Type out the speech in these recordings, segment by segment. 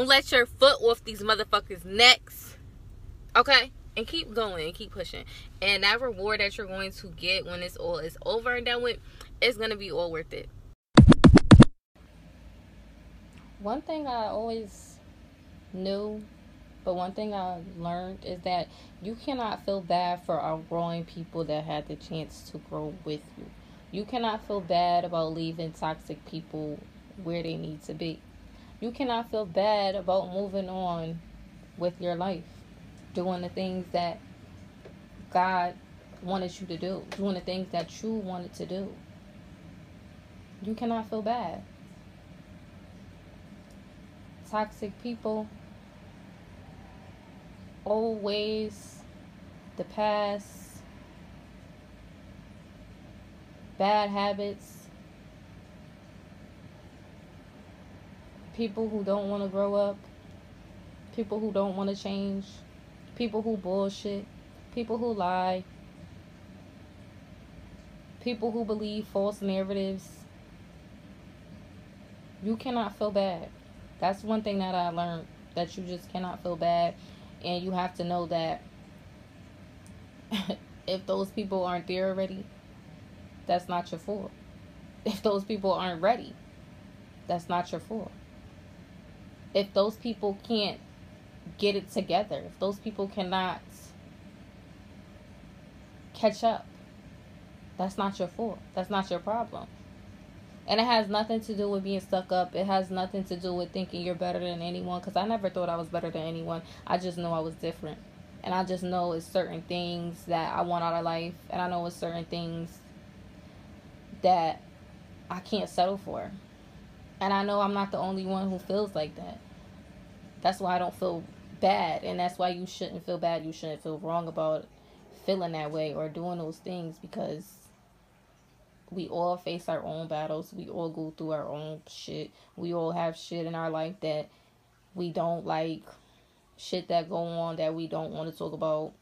Don't let your foot off these motherfuckers' necks. Okay? And keep going and keep pushing. And that reward that you're going to get when it's all is over and done with, it's gonna be all worth it. One thing I always knew, but one thing I learned is that you cannot feel bad for outgrowing people that had the chance to grow with you. You cannot feel bad about leaving toxic people where they need to be. You cannot feel bad about moving on with your life, doing the things that God wanted you to do, doing the things that you wanted to do. You cannot feel bad. Toxic people, old ways, the past, bad habits, people who don't want to grow up, people who don't want to change, people who bullshit, people who lie, people who believe false narratives. You cannot feel bad. That's one thing that I learned that you just cannot feel bad and you have to know that if those people aren't there already, that's not your fault. If those people aren't ready, that's not your fault. If those people can't get it together, if those people cannot catch up, that's not your fault. That's not your problem. And it has nothing to do with being stuck up. It has nothing to do with thinking you're better than anyone. Because I never thought I was better than anyone. I just know I was different. And I just know it's certain things that I want out of life. And I know it's certain things that I can't settle for. And I know I'm not the only one who feels like that. That's why I don't feel bad. And that's why you shouldn't feel bad. You shouldn't feel wrong about feeling that way or doing those things because we all face our own battles. We all go through our own shit. We all have shit in our life that we don't like, shit that go on that we don't want to talk about,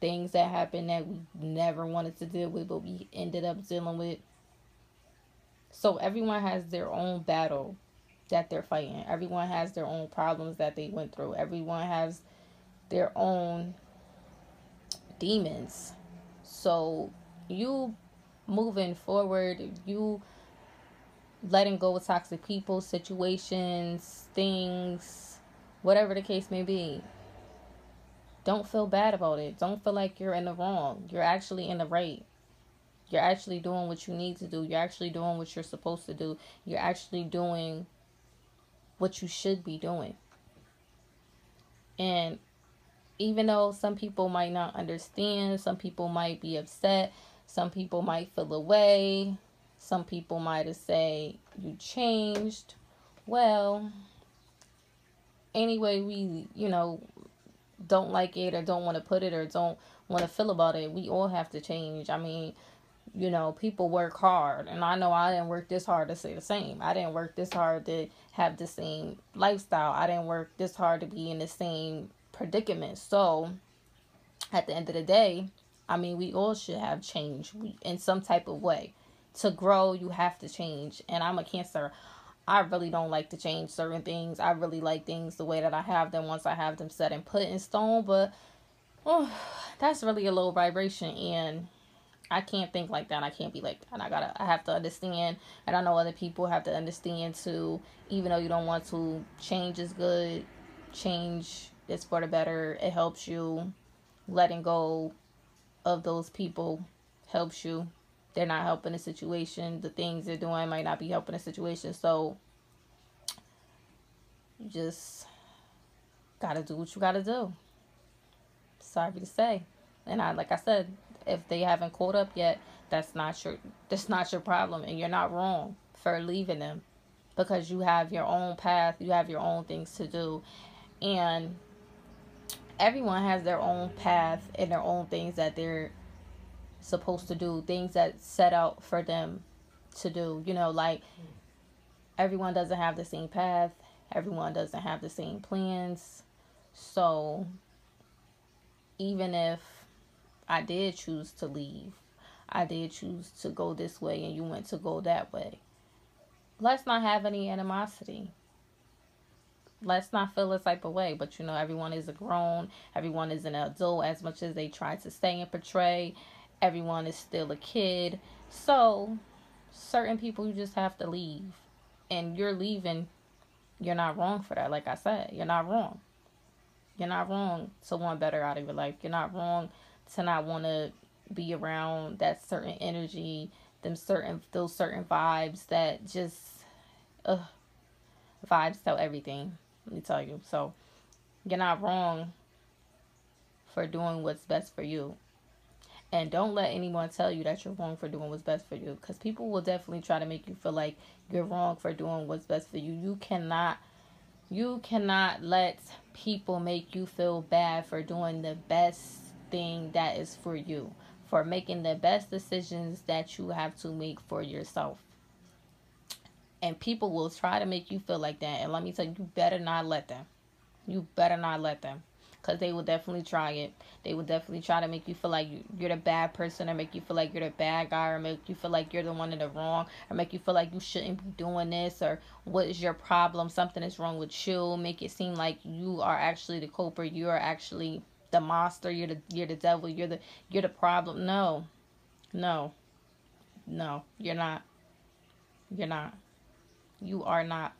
things that happen that we never wanted to deal with, but we ended up dealing with. So everyone has their own battle that they're fighting. Everyone has their own problems that they went through. Everyone has their own demons. So you moving forward, you letting go of toxic people, situations, things, whatever the case may be. Don't feel bad about it. Don't feel like you're in the wrong. You're actually in the right. You're actually doing what you need to do. You're actually doing what you're supposed to do. You're actually doing what you should be doing. And even though some people might not understand, some people might be upset, some people might feel away, some people might have say you changed. Well, anyway, we, you know, don't like it or don't want to put it or don't want to feel about it, we all have to change. I mean, you know, people work hard, and I know I didn't work this hard to say the same. I didn't work this hard to have the same lifestyle. I didn't work this hard to be in the same predicament. So, at the end of the day, I mean, we all should have change in some type of way. To grow, you have to change. And I'm a cancer. I really don't like to change certain things. I really like things the way that I have them once I have them set and put in stone. But oh, that's really a low vibration. And I can't think like that. I can't be like that. I gotta I have to understand and I know other people have to understand too, even though you don't want to, change is good. Change is for the better. It helps you letting go of those people helps you. They're not helping the situation. The things they're doing might not be helping the situation. So you just gotta do what you gotta do. Sorry to say. And I like I said, if they haven't caught up yet, that's not your that's not your problem and you're not wrong for leaving them because you have your own path, you have your own things to do and everyone has their own path and their own things that they're supposed to do, things that set out for them to do. You know, like everyone doesn't have the same path, everyone doesn't have the same plans. So even if I did choose to leave, I did choose to go this way and you went to go that way. Let's not have any animosity. let's not feel a type of way. But you know, everyone is a grown, everyone is an adult as much as they try to stay and portray. Everyone is still a kid. So certain people you just have to leave. And you're leaving, you're not wrong for that. Like I said, you're not wrong. You're not wrong to want better out of your life. You're not wrong to not want to be around that certain energy, them certain those certain vibes that just vibes tell everything. Let me tell you. So you're not wrong for doing what's best for you. And don't let anyone tell you that you're wrong for doing what's best for you. Because people will definitely try to make you feel like you're wrong for doing what's best for you. You cannot you cannot let people make you feel bad for doing the best thing that is for you. For making the best decisions that you have to make for yourself. And people will try to make you feel like that. And let me tell you, you better not let them. You better not let them. Because they will definitely try it. They will definitely try to make you feel like you're the bad person or make you feel like you're the bad guy or make you feel like you're the one in the wrong or make you feel like you shouldn't be doing this or what is your problem? Something is wrong with you. Make it seem like you are actually the culprit. You are actually the monster. You're the you're the devil. You're the you're the problem. No. No. No, you're not. You're not. You are not.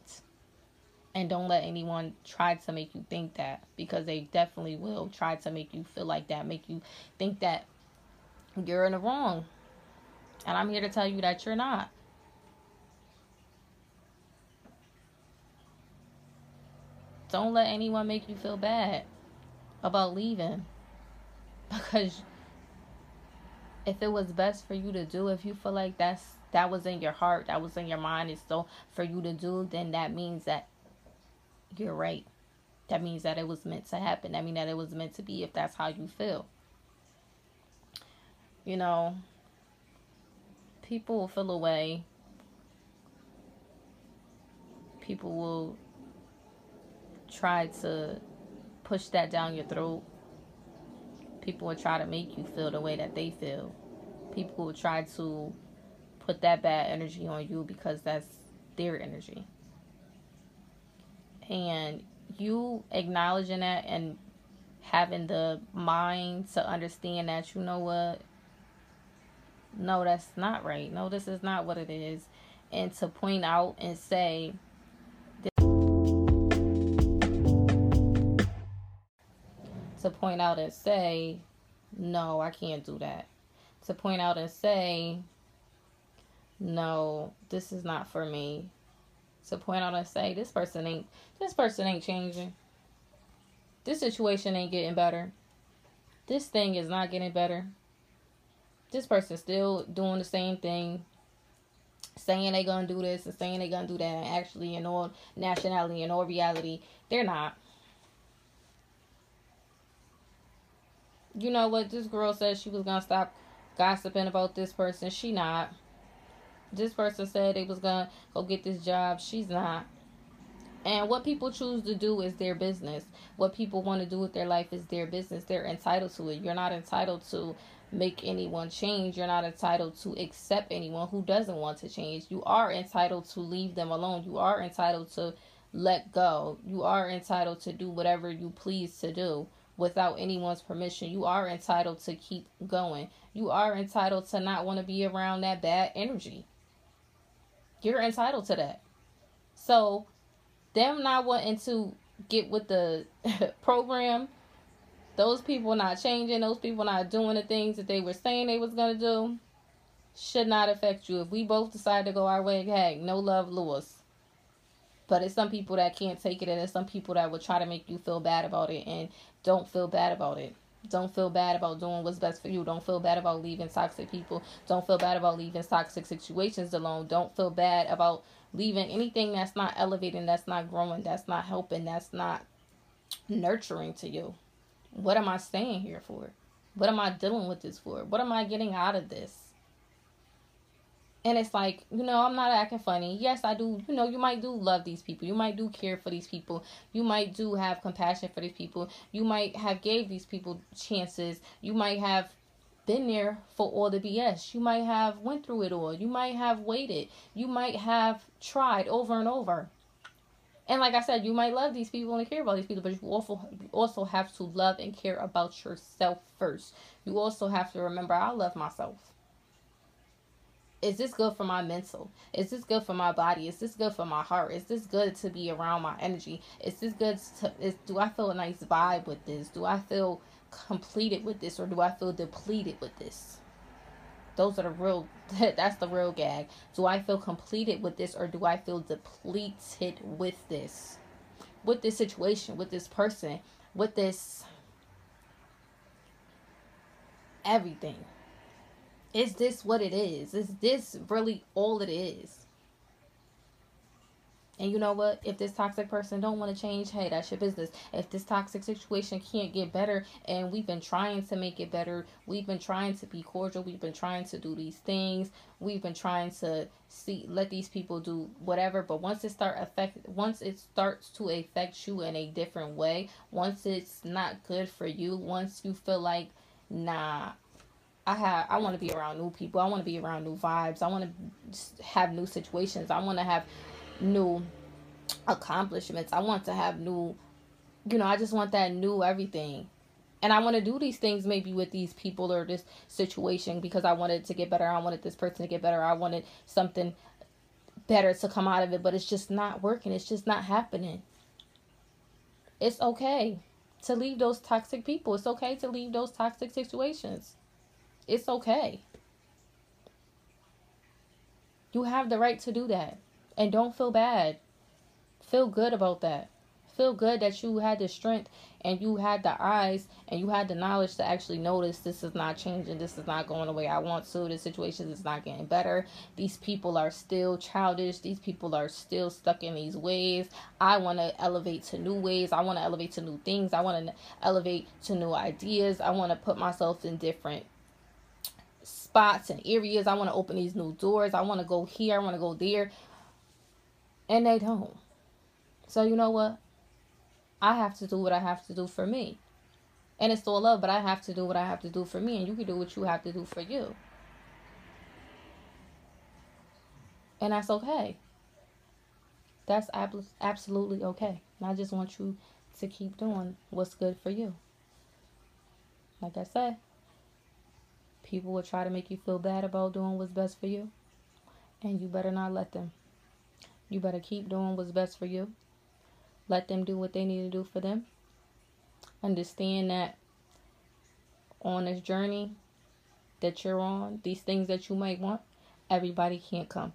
And don't let anyone try to make you think that because they definitely will try to make you feel like that, make you think that you're in the wrong. And I'm here to tell you that you're not. Don't let anyone make you feel bad about leaving. Because if it was best for you to do, if you feel like that's that was in your heart, that was in your mind, it's so for you to do, then that means that you're right. That means that it was meant to happen. That means that it was meant to be if that's how you feel. You know, people will feel away. People will try to push that down your throat. People will try to make you feel the way that they feel. People will try to put that bad energy on you because that's their energy. And you acknowledging that and having the mind to understand that, you know what? No, that's not right. No, this is not what it is. And to point out and say, to point out and say, no, I can't do that. To point out and say, no, this is not for me. To point out and say this person ain't this person ain't changing. This situation ain't getting better. This thing is not getting better. This person's still doing the same thing. Saying they gonna do this and saying they gonna do that. And actually, in all nationality and all reality, they're not. You know what? This girl said she was gonna stop gossiping about this person. She not. This person said they was gonna go get this job. She's not. And what people choose to do is their business. What people want to do with their life is their business. They're entitled to it. You're not entitled to make anyone change. You're not entitled to accept anyone who doesn't want to change. You are entitled to leave them alone. You are entitled to let go. You are entitled to do whatever you please to do without anyone's permission. You are entitled to keep going. You are entitled to not want to be around that bad energy. You're entitled to that. So, them not wanting to get with the program, those people not changing, those people not doing the things that they were saying they was gonna do, should not affect you. If we both decide to go our way, hey, no love, Lewis. But it's some people that can't take it, and it's some people that will try to make you feel bad about it, and don't feel bad about it. Don't feel bad about doing what's best for you. Don't feel bad about leaving toxic people. Don't feel bad about leaving toxic situations alone. Don't feel bad about leaving anything that's not elevating, that's not growing, that's not helping, that's not nurturing to you. What am I staying here for? What am I dealing with this for? What am I getting out of this? And it's like, you know, I'm not acting funny. Yes, I do. You know, you might do love these people. You might do care for these people. You might do have compassion for these people. You might have gave these people chances. You might have been there for all the BS. You might have went through it all. You might have waited. You might have tried over and over. And like I said, you might love these people and care about these people, but you also you also have to love and care about yourself first. You also have to remember I love myself. Is this good for my mental? Is this good for my body? Is this good for my heart? Is this good to be around my energy? Is this good to is do I feel a nice vibe with this? Do I feel completed with this or do I feel depleted with this? Those are the real that's the real gag. Do I feel completed with this or do I feel depleted with this? With this situation, with this person, with this everything. Is this what it is? Is this really all it is? And you know what? If this toxic person don't want to change, hey, that's your business. If this toxic situation can't get better and we've been trying to make it better, we've been trying to be cordial, we've been trying to do these things, we've been trying to see let these people do whatever, but once it start affect once it starts to affect you in a different way, once it's not good for you, once you feel like nah, I have I want to be around new people. I want to be around new vibes. I want to have new situations. I want to have new accomplishments. I want to have new, you know, I just want that new everything. And I want to do these things maybe with these people or this situation because I wanted to get better. I wanted this person to get better. I wanted something better to come out of it, but it's just not working. It's just not happening. It's okay to leave those toxic people. It's okay to leave those toxic situations. It's okay. You have the right to do that. And don't feel bad. Feel good about that. Feel good that you had the strength and you had the eyes and you had the knowledge to actually notice this is not changing. This is not going the way I want to. The situation is not getting better. These people are still childish. These people are still stuck in these ways. I want to elevate to new ways. I want to elevate to new things. I want to elevate to new ideas. I want to put myself in different spots and areas. I want to open these new doors. I want to go here. I want to go there. And they don't. So you know what? I have to do what I have to do for me. And it's all love, but I have to do what I have to do for me, and you can do what you have to do for you. And that's okay. That's ab- absolutely okay. And I just want you to keep doing what's good for you. Like I said, people will try to make you feel bad about doing what's best for you, and you better not let them. You better keep doing what's best for you. Let them do what they need to do for them. Understand that on this journey that you're on, these things that you might want, everybody can't come.